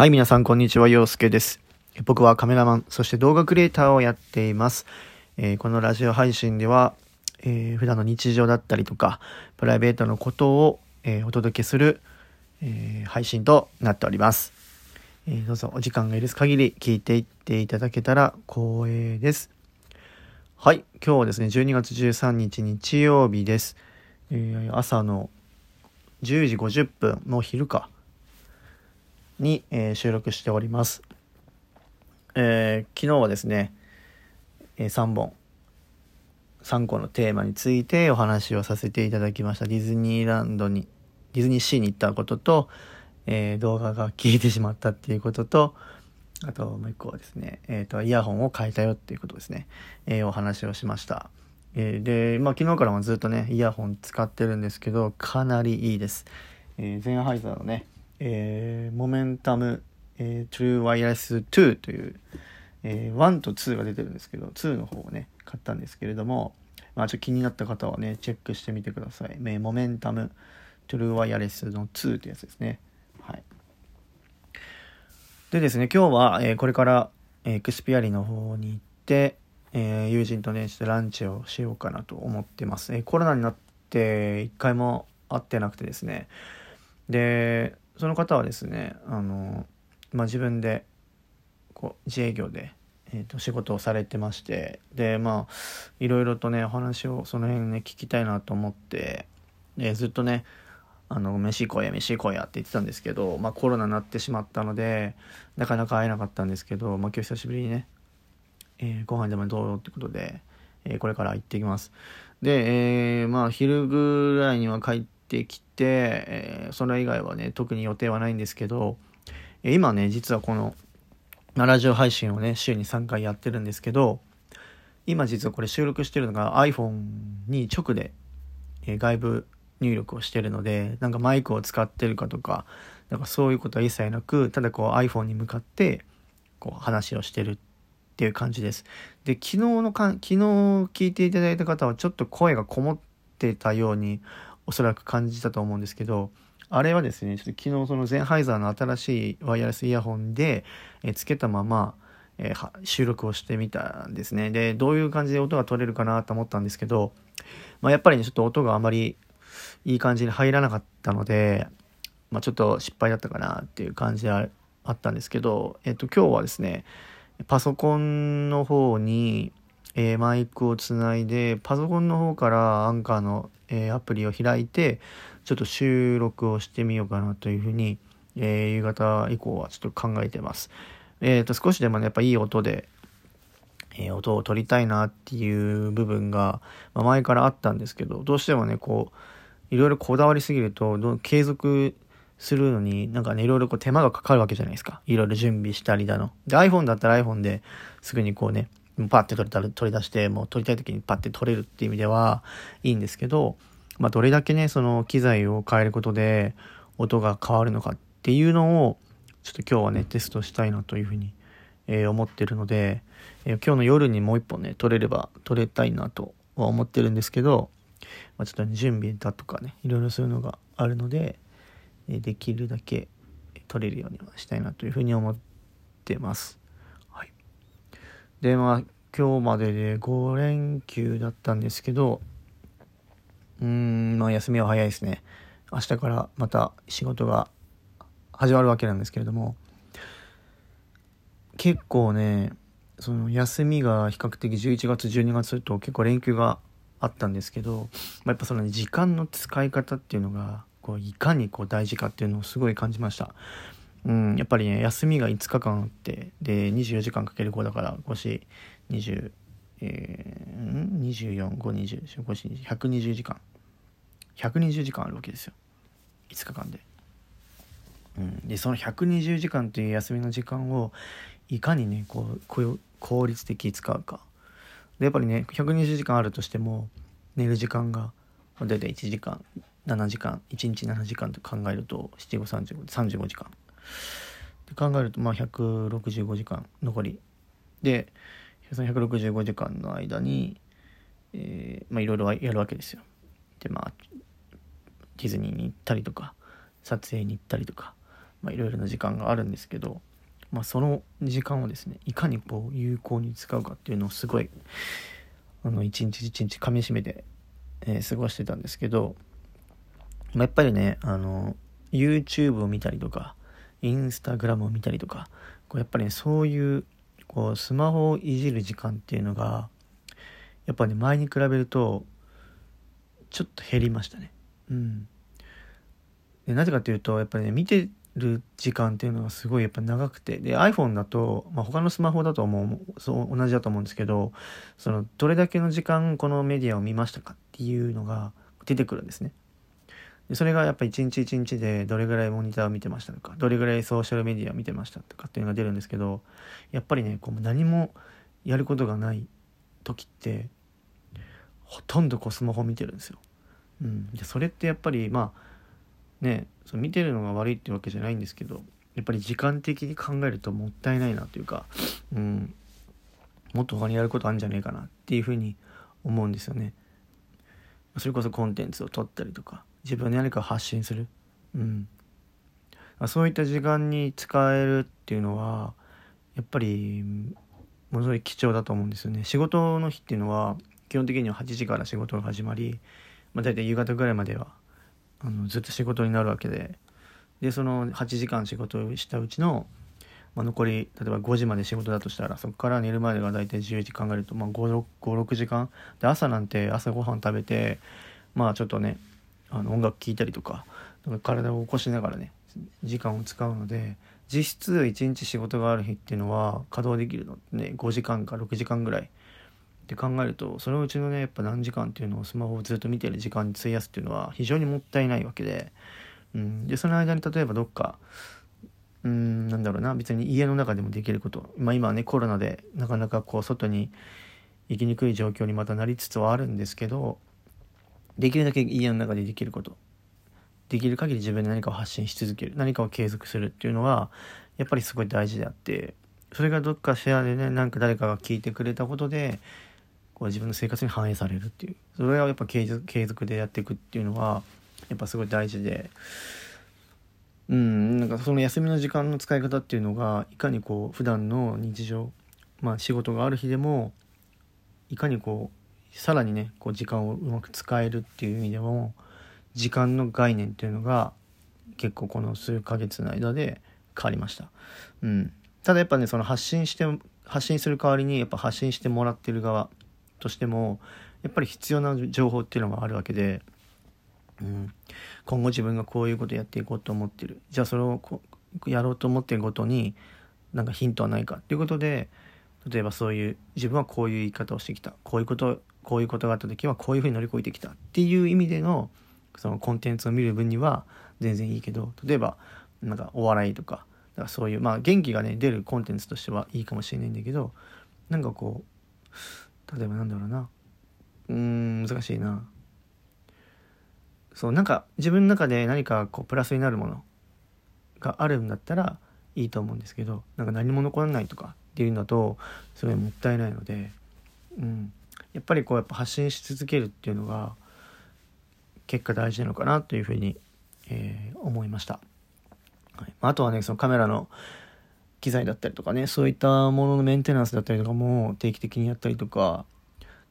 はい、皆さん、こんにちは。陽介です。僕はカメラマン、そして動画クリエイターをやっています。えー、このラジオ配信では、えー、普段の日常だったりとか、プライベートのことを、えー、お届けする、え配信となっております。えどうぞお時間が許す限り聞いていっていただけたら光栄です。はい、今日はですね、12月13日日曜日です。え朝の10時50分、もう昼か。に、えー、収録しております。えー、昨日はですね、えー、3本、3個のテーマについてお話をさせていただきました。ディズニーランドに、ディズニーシーに行ったことと、えー、動画が消えてしまったっていうことと、あともう一個はですね、えっ、ー、と、イヤホンを変えたよっていうことですね、えー、お話をしました。えー、で、まあ昨日からもずっとね、イヤホン使ってるんですけど、かなりいいです。えー、ゼンハイザーのね、えー、 Momentum、えー、 True Wireless 2という、えー、1と2が出てるんですけど、2の方をね、買ったんですけれども、まあ、ちょっと気になった方はね、チェックしてみてください。えー、 Momentum True Wireless の2というやつですね。はい。でですね、今日は、えー、これから、えー、エクスピアリの方に行って、えー、友人とね、ちょっとランチをしようかなと思ってます。えー、コロナになって一回も会ってなくてですね。で、その方はですねあの、まあ、自分でこう自営業で、えー、と仕事をされてましてでまあいろいろとねお話をその辺ね聞きたいなと思ってでずっとねあの飯行こうや飯行こうやって言ってたんですけど、まあ、コロナになってしまったのでなかなか会えなかったんですけど、まあ、今日久しぶりにね、えー、ご飯でもどうよってことで、えー、これから行ってきます。で、えー、まあ昼ぐらいには帰ってってきて、えー、それ以外はね、特に予定はないんですけど、え、今ね、実はこの、ラジオ配信をね、週に3回やってるんですけど、今実はこれ収録してるのが iPhone に直で、え、外部入力をしてるので、なんかマイクを使ってるかとか、なんかそういうことは一切なく、ただこう iPhone に向かって、こう話をしてるっていう感じです。で、昨日のか、昨日聞いていただいた方はちょっと声がこもってたようにおそらく感じたと思うんですけど、あれはですね、ちょっと昨日そのゼンハイザーの新しいワイヤレスイヤホンで、えつけたまま、えー、収録をしてみたんですね。で、どういう感じで音が取れるかなと思ったんですけど、まあ、やっぱりね、ちょっと音があまりいい感じに入らなかったので、まあ、ちょっと失敗だったかなっていう感じであったんですけど、えっと、今日はですね、パソコンの方に、えー、マイクをつないで、パソコンの方からアンカーのえー、アプリを開いてちょっと収録をしてみようかなというふうに、えー、夕方以降はちょっと考えてます。えっ、ー、と少しでもねやっぱいい音で、え音を取りたいなっていう部分が、まあ、前からあったんですけどどうしてもねこういろいろこだわりすぎるとど継続するのになんかねいろいろこう手間がかかるわけじゃないですかいろいろ準備したりだので iPhone だったら iPhone ですぐにこうねパッて取れたら取り出して、もう撮りたい時にパッて撮れるっていう意味ではいいんですけど、まあ、どれだけね、その機材を変えることで音が変わるのかっていうのを、ちょっと今日はね、テストしたいなというふうに、えー、思ってるので、えー、今日の夜にもう一本ね、撮れれば撮れたいなとは思ってるんですけど、まあ、ちょっと、ね、準備だとかね、いろいろそういうのがあるので、えー、できるだけ撮れるようにはしたいなというふうに思ってます。で、まあ、今日までで5連休だったんですけど、うん、まあ、休みは早いですね。明日からまた仕事が始まるわけなんですけれども、結構ね、その休みが比較的11月、12月と結構連休があったんですけど、まあ、やっぱその、ね、時間の使い方っていうのが、こういかにこう大事かっていうのをすごい感じました。うん、やっぱりね、休みが5日間あって、で、24時間かける5だから、5、20、えー、24、5、20、5、20、120時間。120時間あるわけですよ。5日間で。うん、で、その120時間という休みの時間を、いかにね、こう、こう効率的に使うか。で、やっぱりね、120時間あるとしても、寝る時間が、だいたい1時間、7時間、1日7時間と考えると、7、5、35、35時間。で考えるとまあ165時間残りでその165時間の間に、え、まあいろいろやるわけですよ。でまあディズニーに行ったりとか撮影に行ったりとか、いろいろな時間があるんですけど、まあ、その時間をですねいかにこう有効に使うかっていうのをすごいあの一日一日かみしめて、えー、過ごしてたんですけど、まあ、やっぱりねあの YouTube を見たりとかインスタグラムを見たりとかこうやっぱり、ね、そういうこうスマホをいじる時間っていうのがやっぱね前に比べるとちょっと減りましたね。うん。でなぜかっていうとやっぱりね見てる時間っていうのがすごいやっぱ長くて。で iPhone だと、まあ、他のスマホだと思うそう同じだと思うんですけどそのどれだけの時間このメディアを見ましたかっていうのが出てくるんですね。それがやっぱ一日一日でどれぐらいモニターを見てましたとかどれぐらいソーシャルメディアを見てましたとかっていうのが出るんですけどやっぱりねこう何もやることがない時ってほとんどこうスマホ見てるんですよ。うん、でそれってやっぱりまあねそ見てるのが悪いってわけじゃないんですけどやっぱり時間的に考えるともったいないなというか、うん、もっと他にやることあるんじゃねえかなっていうふうに思うんですよね。それこそコンテンツを撮ったりとか自分で何か発信する、うん、そういった時間に使えるっていうのはやっぱりものすごい貴重だと思うんですよね。仕事の日っていうのは基本的には8時から仕事が始まり、まあ、大体夕方ぐらいまではあのずっと仕事になるわけで。でその8時間仕事をしたうちの、まあ、残り例えば5時まで仕事だとしたらそこから寝るまでが大体10時考えると、まあ、56時間。で朝なんて朝ごはん食べてまあちょっとねあの音楽聴いたりとか体を起こしながらね時間を使うので実質1日仕事がある日っていうのは稼働できるのね5時間か6時間ぐらい。って考えるとそのうちのねやっぱ何時間っていうのをスマホをずっと見てる時間に費やすっていうのは非常にもったいないわけで,、うん、でその間に例えばどっかうんなんだろうな別に家の中でもできること、まあ、今はねコロナでなかなかこう外に行きにくい状況にまたなりつつはあるんですけどできるだけ家の中でできること。できる限り自分で何かを発信し続ける。何かを継続するっていうのはやっぱりすごい大事であってそれがどっかシェアでねなんか誰かが聞いてくれたことでこう自分の生活に反映されるっていう。それはやっぱ継続継続でやっていくっていうのはやっぱすごい大事で。うんなんかその休みの時間の使い方っていうのがいかにこう普段の日常まあ仕事がある日でもいかにこうさらにねこう時間をうまく使えるっていう意味でも時間の概念っていうのが結構この数ヶ月の間で変わりました。うん、ただやっぱねその発信して発信する代わりにやっぱ発信してもらってる側としてもやっぱり必要な情報っていうのがあるわけで、うん、今後自分がこういうことやっていこうと思ってる。じゃあそれをやろうと思ってることになんかヒントはないかっていうことで例えばそういう自分はこういう言い方をしてきた。こういうことこういうことがあった時はこういうふうに乗り越えてきたっていう意味でのそのコンテンツを見る分には全然いいけど例えばなんかお笑いとかだからそういうまあ元気がね出るコンテンツとしてはいいかもしれないんだけどなんかこう例えばなんだろうな。うん難しいな。そうなんか自分の中で何かこうプラスになるものがあるんだったらいいと思うんですけどなんか何も残らないとかっていうのだとすごいもったいないので、うん、やっぱりこうやっぱ発信し続けるっていうのが結果大事なのかなというふうに、えー、思いました、はい、あとはねそのカメラの機材だったりとかねそういったもののメンテナンスだったりとかも定期的にやったりとか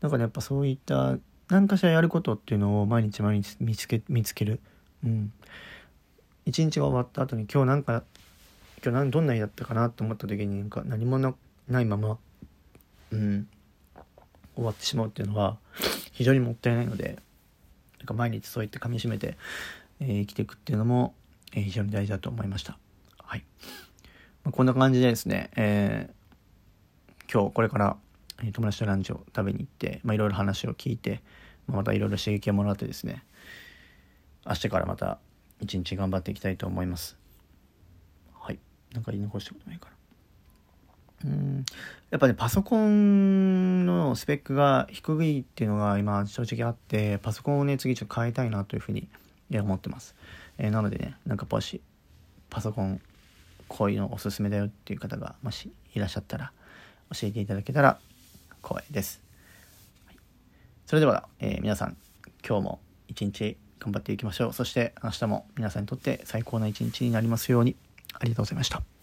なんかねやっぱそういった何かしらやることっていうのを毎日毎日見つけ見つける。うん。一日が終わった後に今日なんか今日どんな日だったかなと思った時になんか何もないまま。うん。終わってしまうっていうのは非常にもったいないのでなんか毎日そういって噛みしめて、えー、生きていくっていうのも、えー、非常に大事だと思いました。はい。まあ、こんな感じでですね、えー、今日これから友達とランチを食べに行って、まあ、いろいろ話を聞いて、まあ、またいろいろ刺激をもらってですね明日からまた一日頑張っていきたいと思いますはいなんか言い残したことないかなうんやっぱねパソコンのスペックが低いっていうのが今正直あってパソコンをね次ちょっと変えたいなというふうに思ってます、えー、なのでねなんかもしパソコンこういうのおすすめだよっていう方がもしいらっしゃったら教えていただけたら光栄です。それでは、えー、皆さん今日も一日頑張っていきましょう。そして明日も皆さんにとって最高な一日になりますように。ありがとうございました。